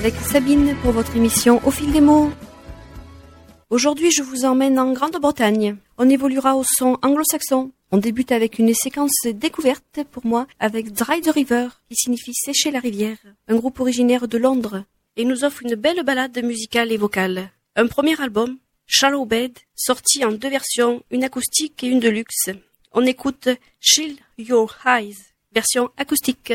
Avec Sabine pour votre émission Au fil des mots. Aujourd'hui, je vous emmène en Grande-Bretagne. On évoluera au son anglo-saxon. On débute avec une séquence découverte pour moi avec Dry the River, qui signifie sécher la rivière, un groupe originaire de Londres, et nous offre une belle balade musicale et vocale. Un premier album, Shallow Bed, sorti en deux versions, une acoustique et une de luxe. On écoute Chill Your Eyes, version acoustique.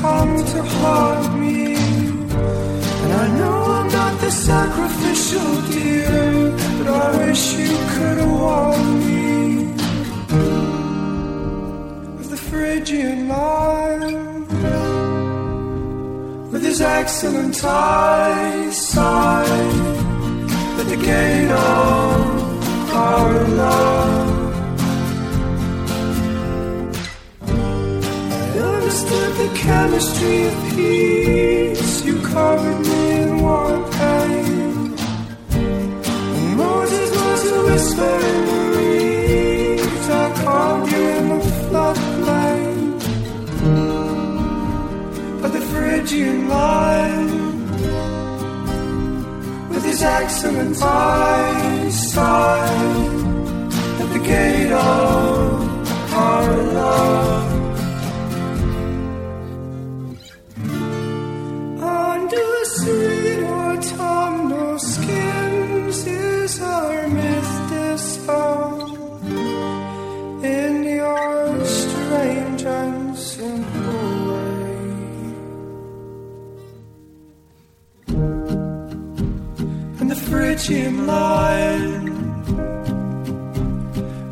Come to haunt me. And I know I'm not the sacrificial deer, but I wish you could warned me of the Phrygian life. With his excellent eyesight at the gate of our love. Understood the chemistry of peace. You covered me in warm pain. And Moses was a whisper in the reeds. I called you in the floodplain. But the Phrygian lion, with his excellent eyesight, at the gate of our love.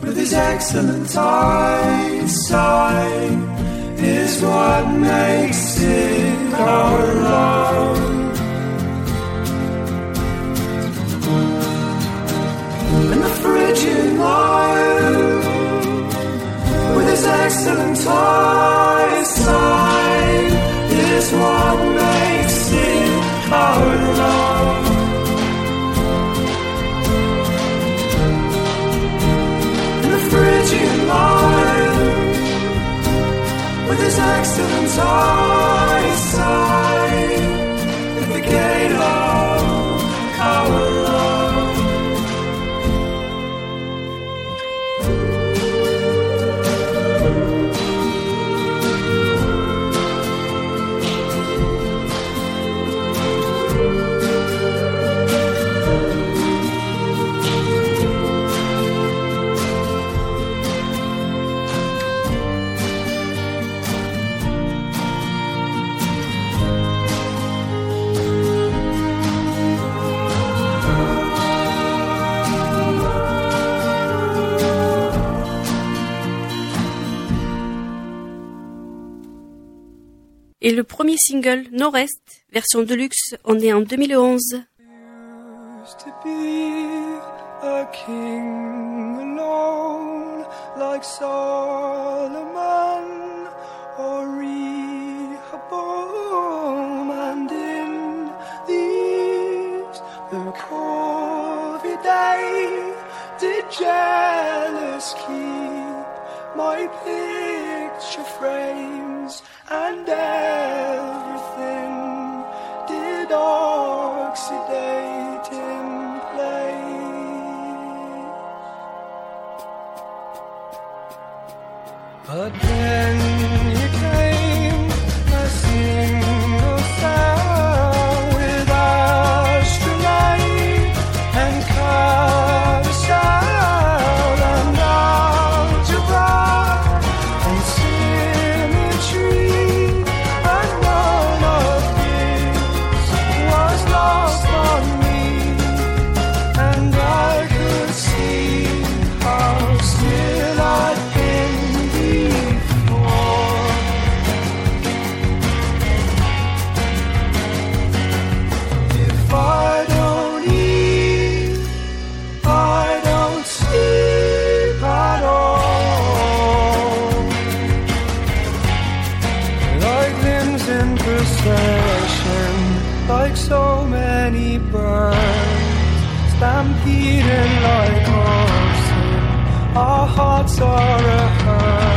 With his excellent eyesight, is what makes it our love. and the Phrygian lion with his excellent eyesight is what makes it our love. With his excellent eyesight at the gate Et le premier single, No Rest, version deluxe, on est en 2011. used to be a king alone, like Solomon or Rehoboam, and in these the Corvidae did jealous keep my picture frames and everything did oxidate in place. But then like so many birds, stampeding like horses, Our hearts are a.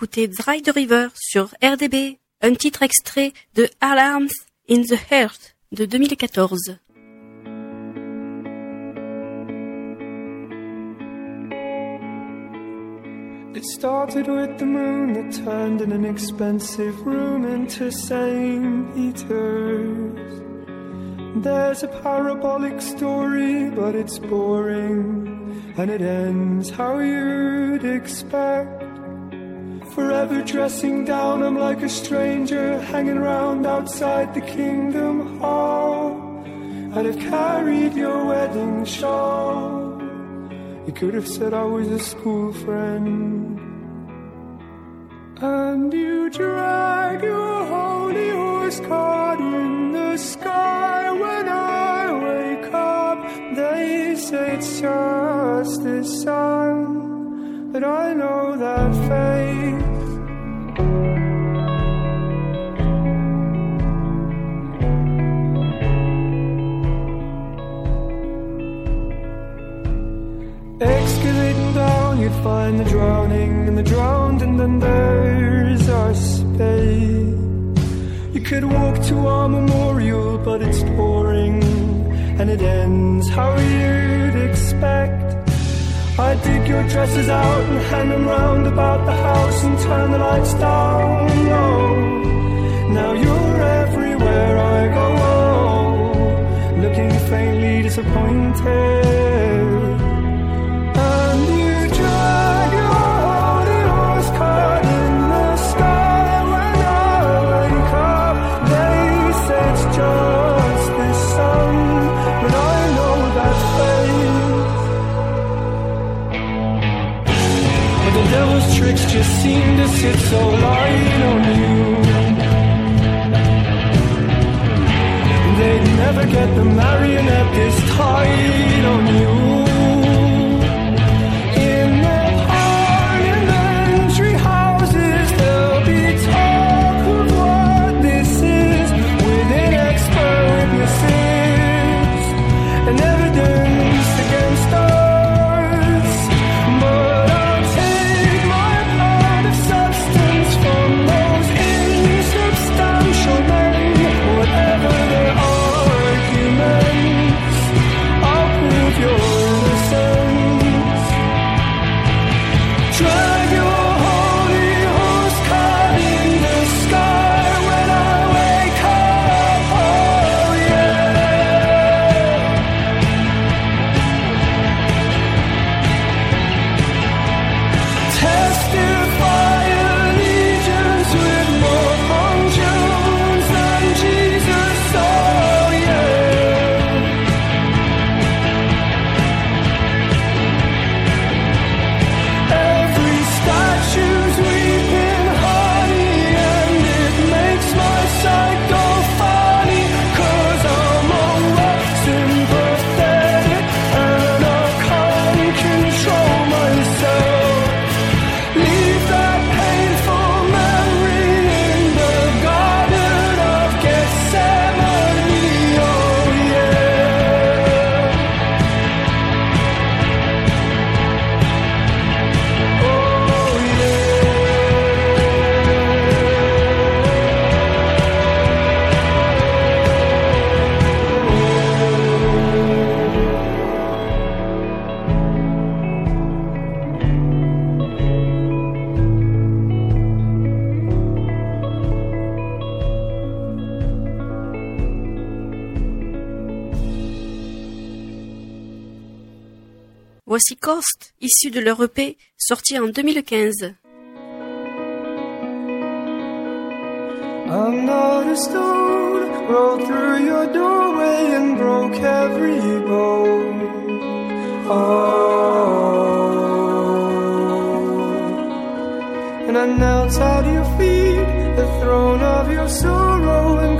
Vous écoutez Dry the River sur RDB, un titre extrait de Alarms in the Heart de 2014. It started with the moon that turned in an expensive room into St. Peter's. There's a parabolic story, but it's boring, and it ends how you'd expect. Forever dressing down, I'm like a stranger hanging round outside the kingdom hall. I'd have carried your wedding shawl. You could have said I was a school friend. And you drag your holy horse caught in the sky when I wake up. They say it's just the sun, but I know that face. Excavating down, you'd find the drowning and the drowned, and then there's us, babe. You could walk to our memorial, but it's boring, and it ends how you'd expect. I dig your dresses out and hang them round about the house and turn the lights down low. Now you're everywhere I go, looking faintly disappointed. it's so light on you. They'd never get the marionette this tight on you. Voici Cost, issu de leur EP, sorti en 2015. I'm not a stone, rolled through your doorway and at your feet, the throne of your sorrow and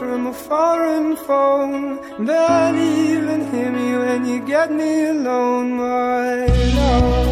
from a foreign phone, barely even hear me when you get me alone, my love.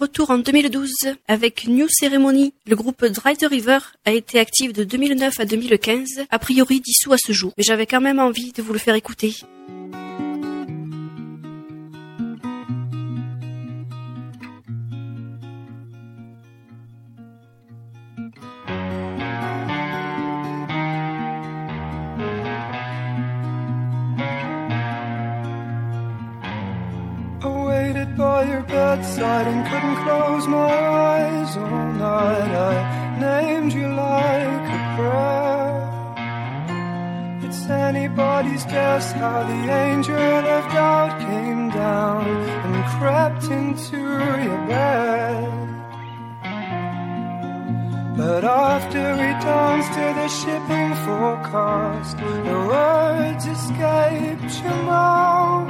Retour en 2012 avec New Ceremony. Le groupe Dry the River a été actif de 2009 à 2015, a priori dissous à ce jour. Mais j'avais quand même envie de vous le faire écouter. Your bedside and couldn't close my eyes all night. I named you like a prayer. It's anybody's guess how the angel of doubt came down and crept into your bed. But after we danced to the shipping forecast, the words escaped your mouth.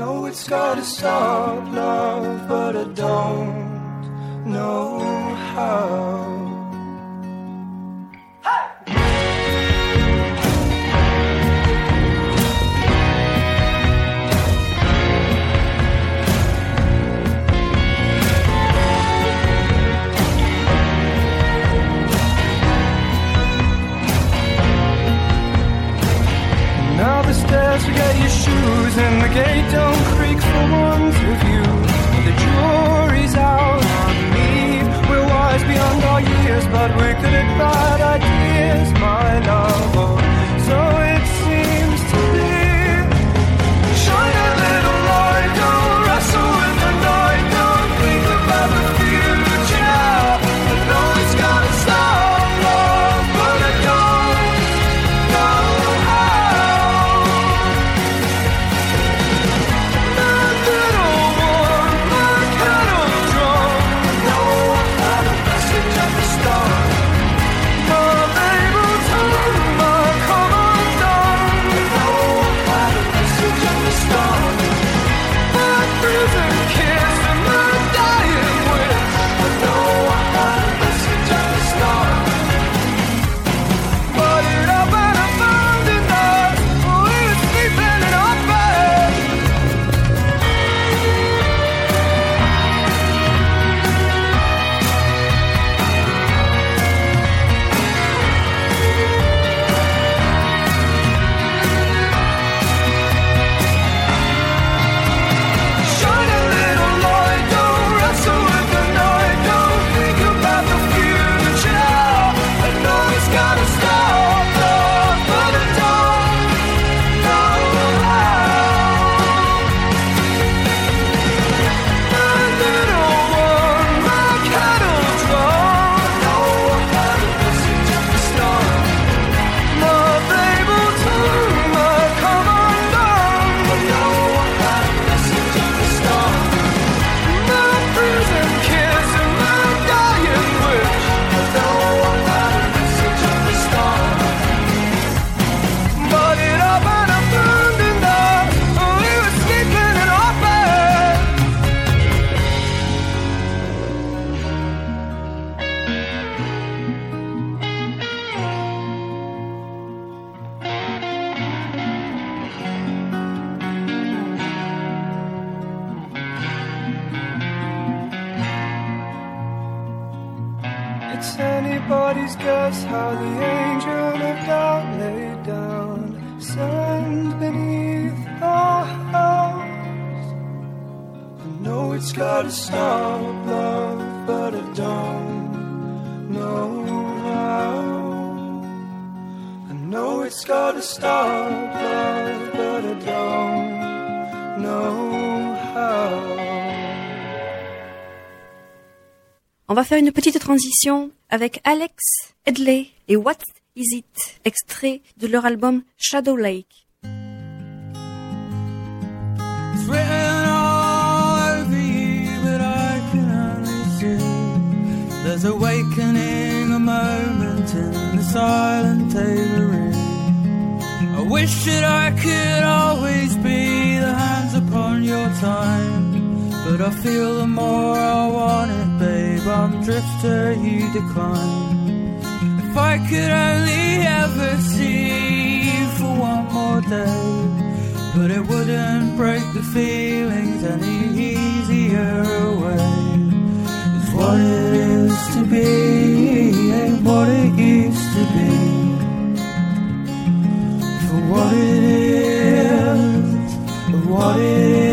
Know it's gotta stop, love, but I don't know how. Don't forget your shoes and the gate don't creak for ones of you. The jury's out on me. We're wise beyond our years, but we're good at bad ideas. My une petite transition avec Alex Edley et What Is It, extrait de leur album Shadow Lake. There's awakening, a moment in the silent tailoring. I wish that I could always be the hands upon your time. But I feel the more I want it, babe, I'm drifter, you decline. If I could only ever see you for one more day, but it wouldn't break the feelings any easier away. It's what it is to be, ain't what it used to be. For what it is, what it is.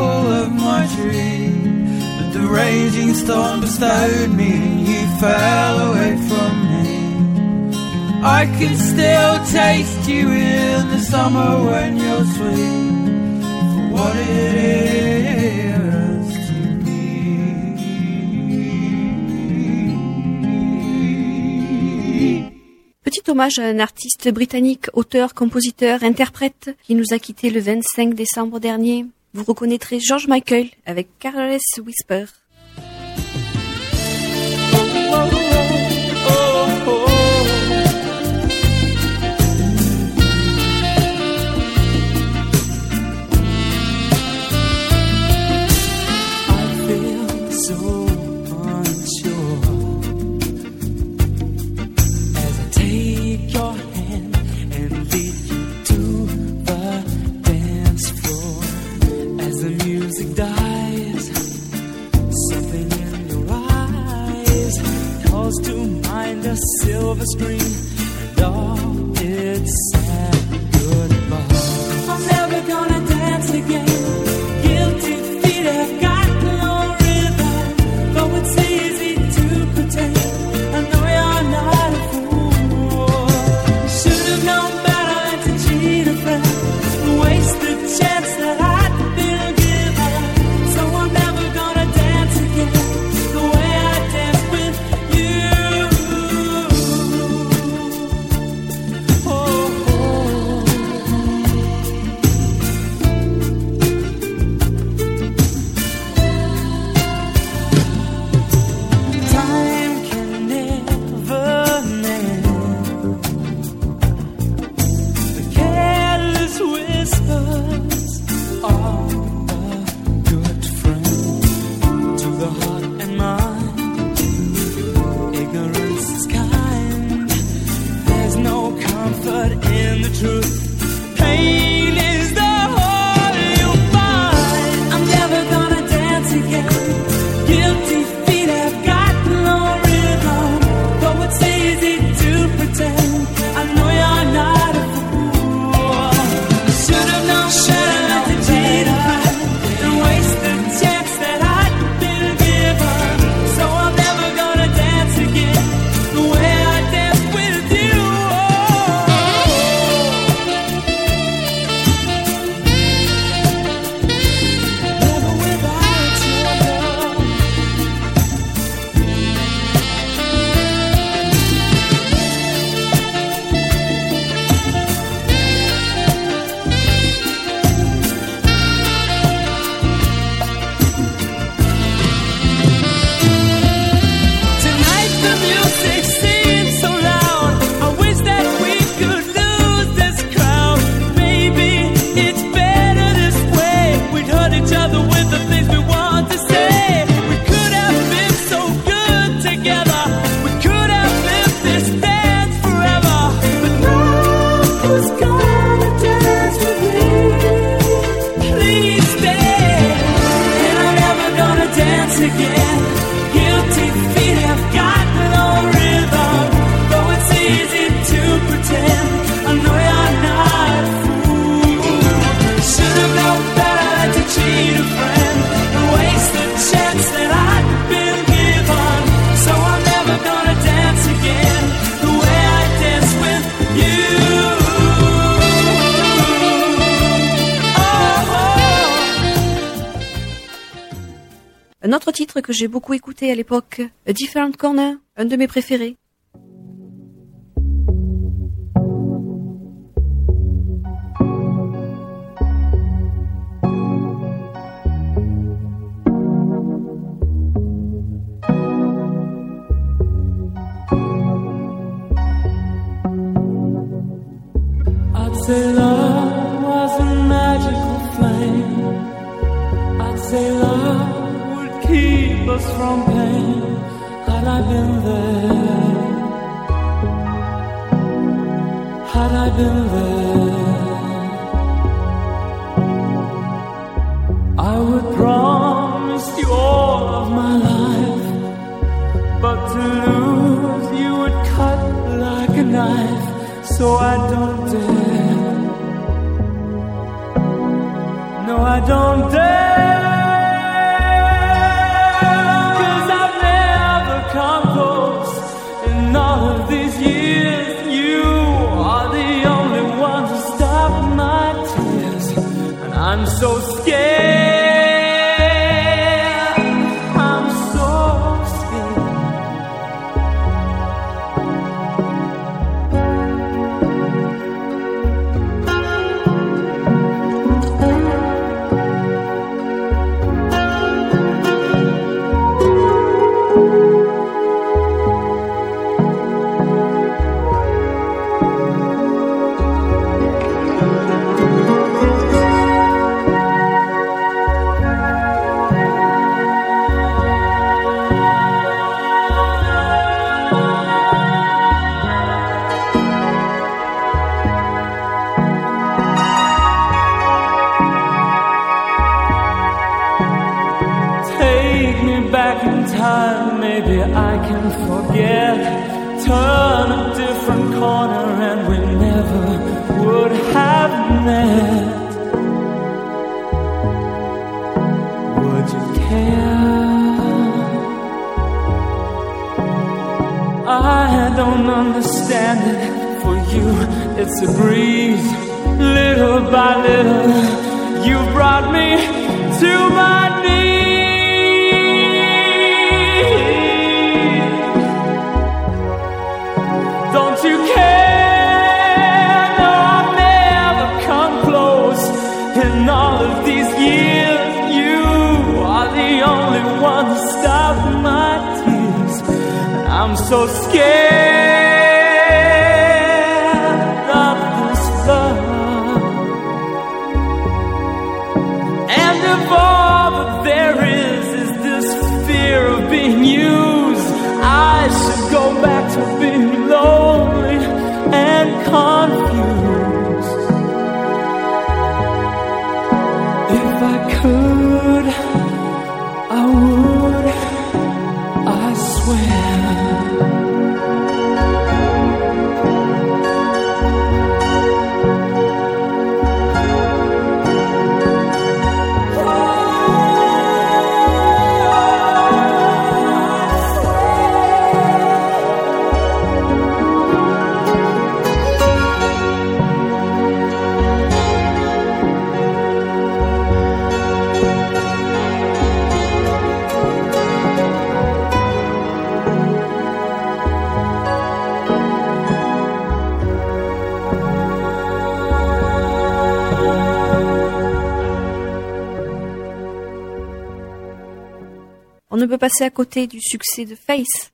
full of my dream. But the raging storm bestowed me, and you fell away from me. I can still taste you in the summer when you're sweet. For what it is. Petit hommage à un artiste britannique, auteur, compositeur, interprète, qui nous a quittés le 25 décembre dernier vous reconnaîtrez George Michael avec Careless Whisper. calls to mind a silver screen and all its sound. J'ai beaucoup écouté à l'époque, A Different Corner, un de mes préférés. I'd say love was a magical flame. I'd say love would keep us from pain. Had I been there, had I been there, I would promise you all of my life. But to lose you would cut like a knife, so I don't to my knees. Don't you care? No, I've never come close in all of these years. You are the only one to stop my tears. I'm so scared On ne peut passer à côté du succès de Face.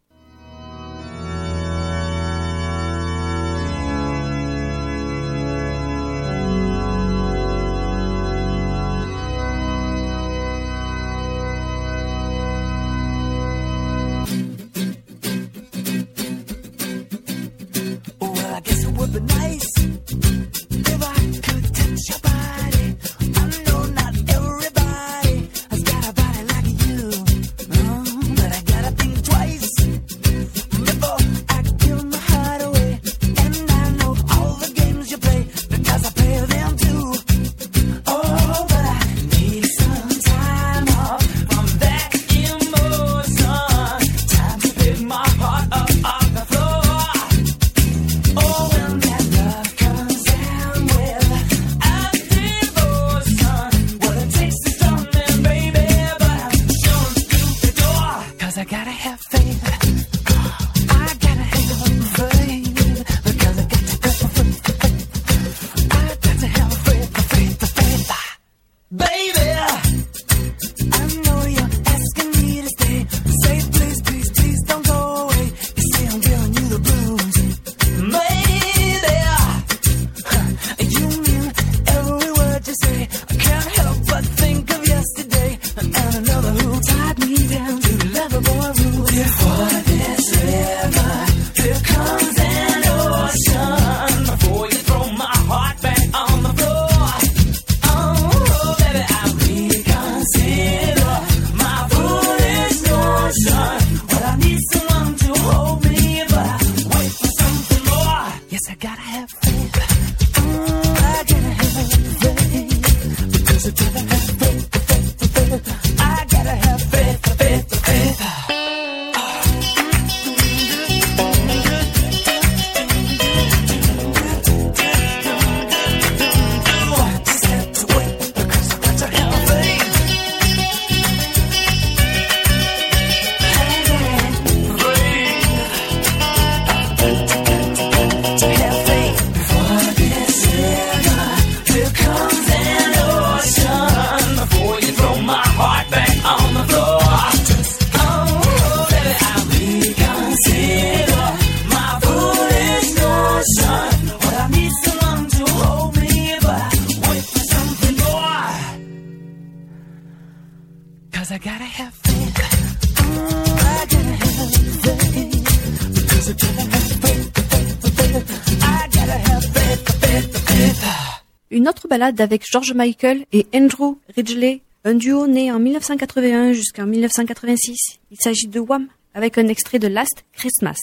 avec George Michael et Andrew Ridgely, un duo né en 1981 jusqu'en 1986. Il s'agit de Wham avec un extrait de Last Christmas.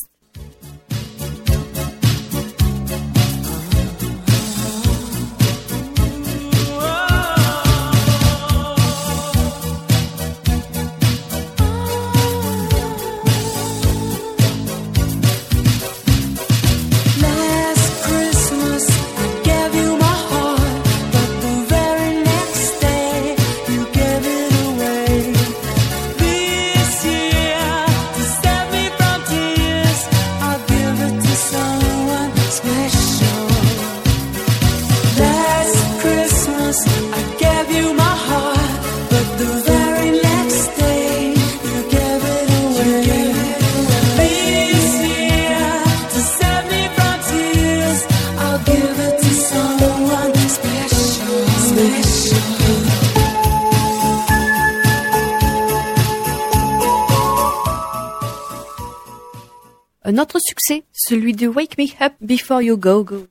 L'autre succès, celui de Wake Me Up Before You Go Go.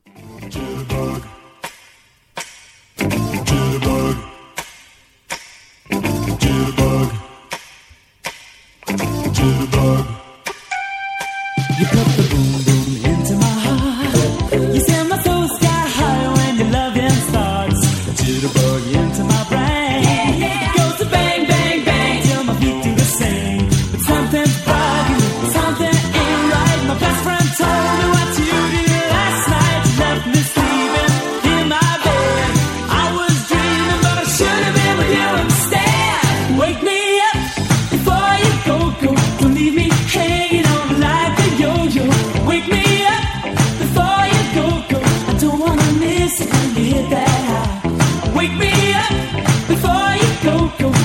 que eu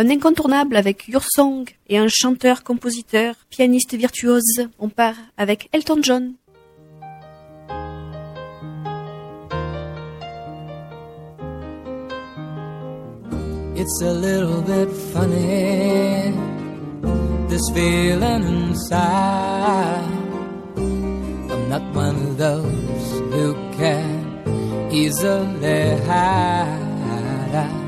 Un incontournable avec Your Song et un chanteur, compositeur, pianiste virtuose. On part avec Elton John. It's a little bit funny, this feeling inside. I'm not one of those who can easily hide.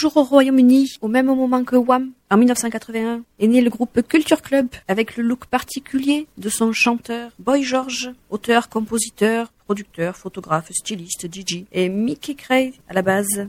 Toujours au Royaume-Uni, au même moment que Wham, en 1981, est né le groupe Culture Club avec le look particulier de son chanteur Boy George, auteur, compositeur, producteur, photographe, styliste, DJ et Mickey Cray à la base.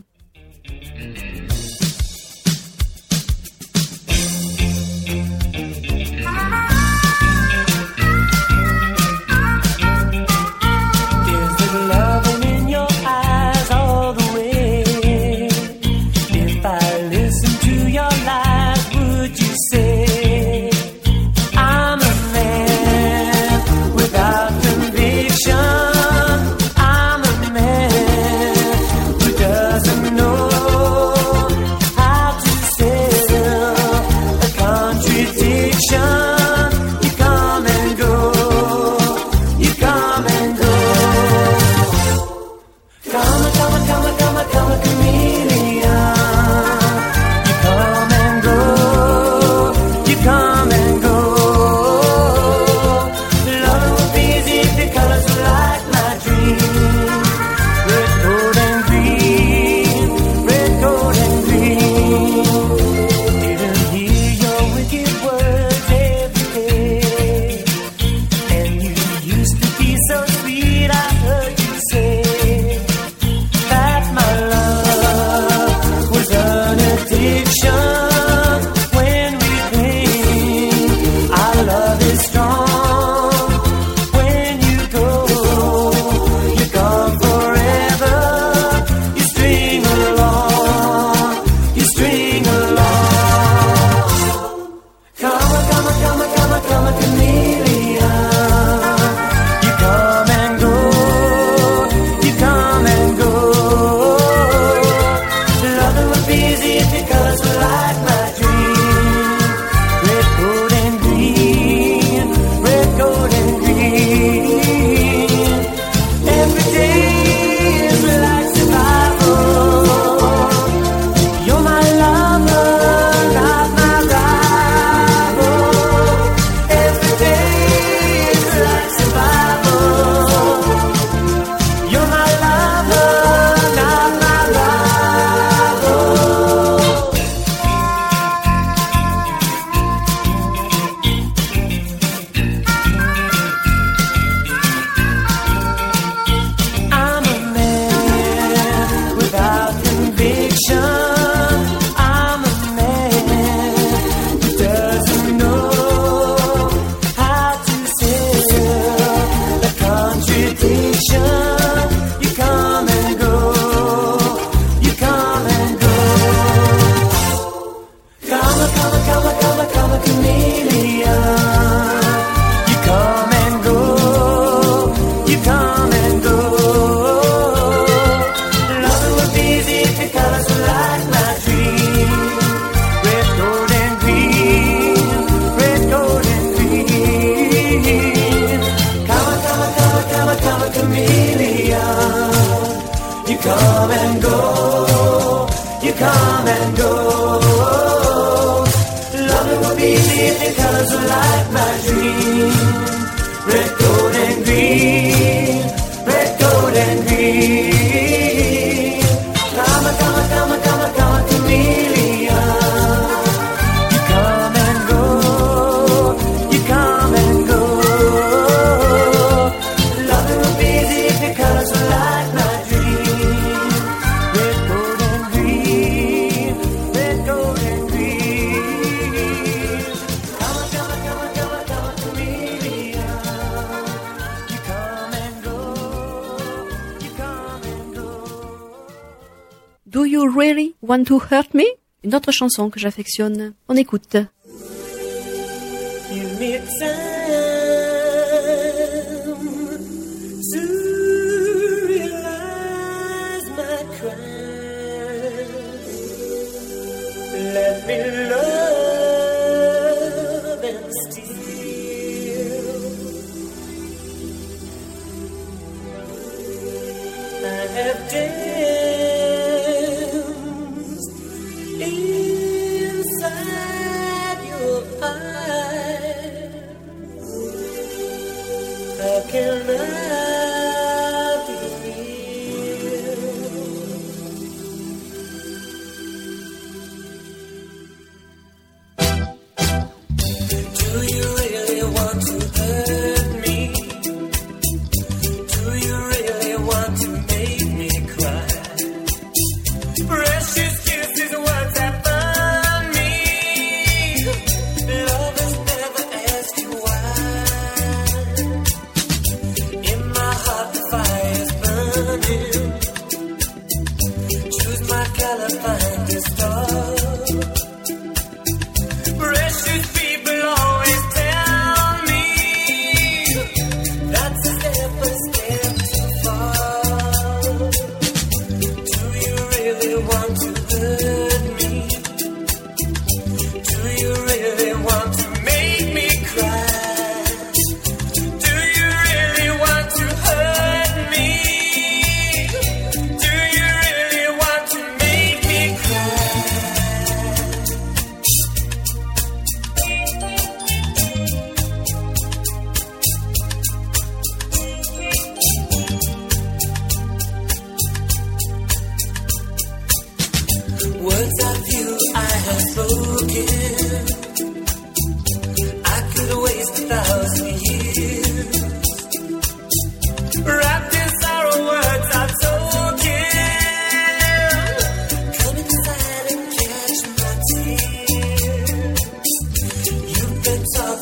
Chanson que j'affectionne. On écoute.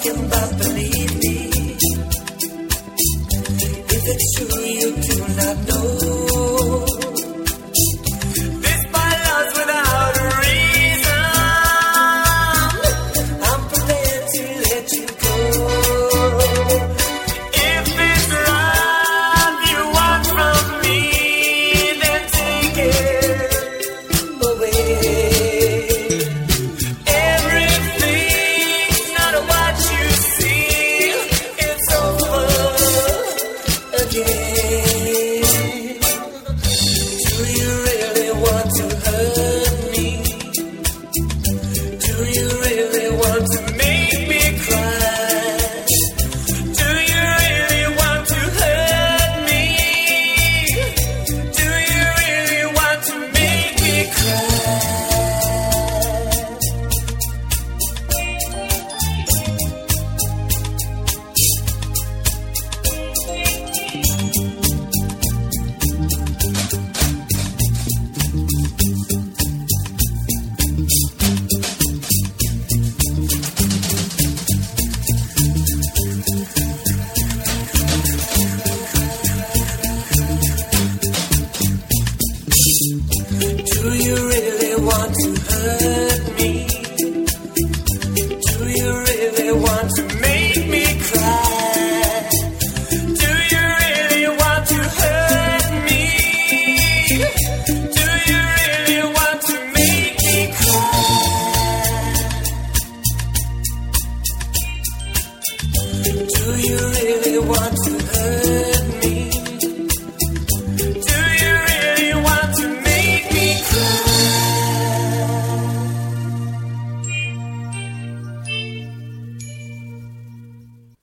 Talking about believe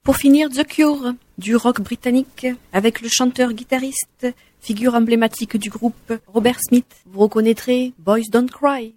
Pour finir, The Cure, du rock britannique, avec le chanteur-guitariste, figure emblématique du groupe, Robert Smith. Vous reconnaîtrez Boys Don't Cry.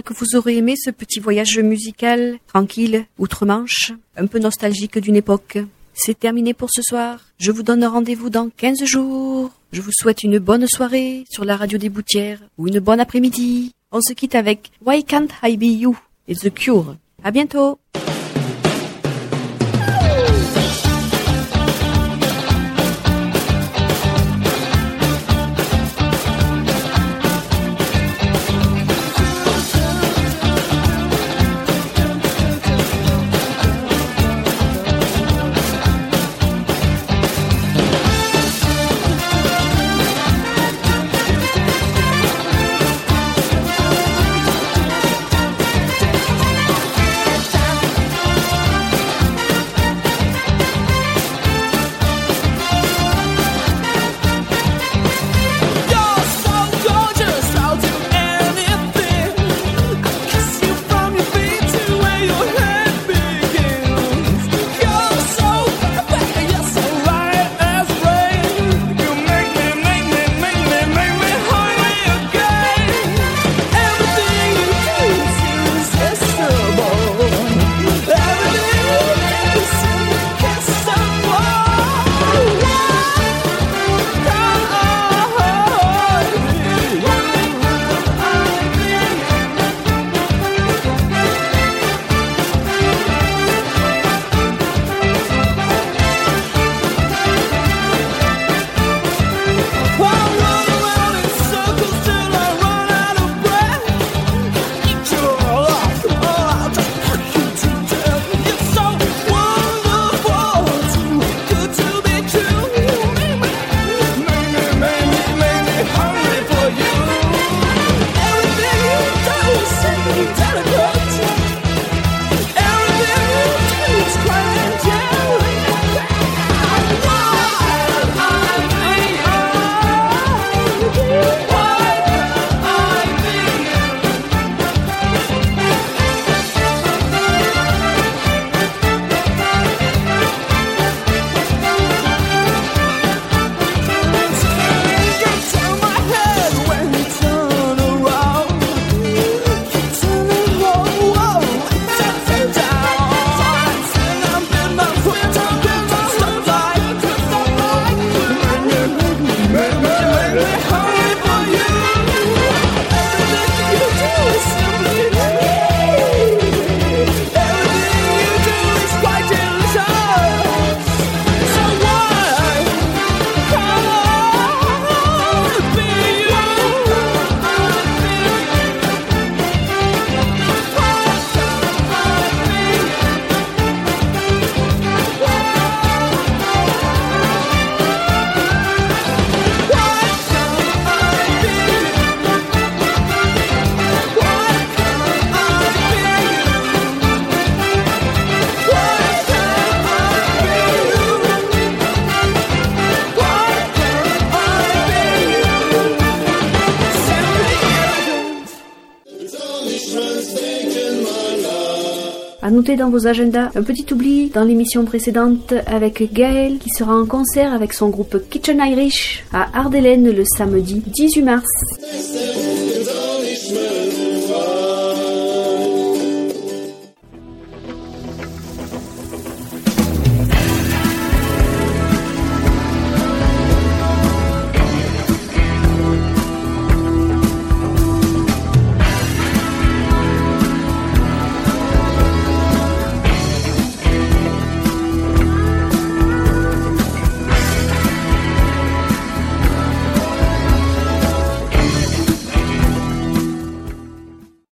Que vous aurez aimé ce petit voyage musical, tranquille, outre-Manche, un peu nostalgique d'une époque. C'est terminé pour ce soir. Je vous donne rendez-vous dans 15 jours. Je vous souhaite une bonne soirée sur la radio des Boutières ou une bonne après-midi. On se quitte avec Why Can't I Be You et The Cure. À bientôt! À noter dans vos agendas un petit oubli dans l'émission précédente avec Gaël qui sera en concert avec son groupe Kitchen Irish à Ardeleine le samedi 18 mars.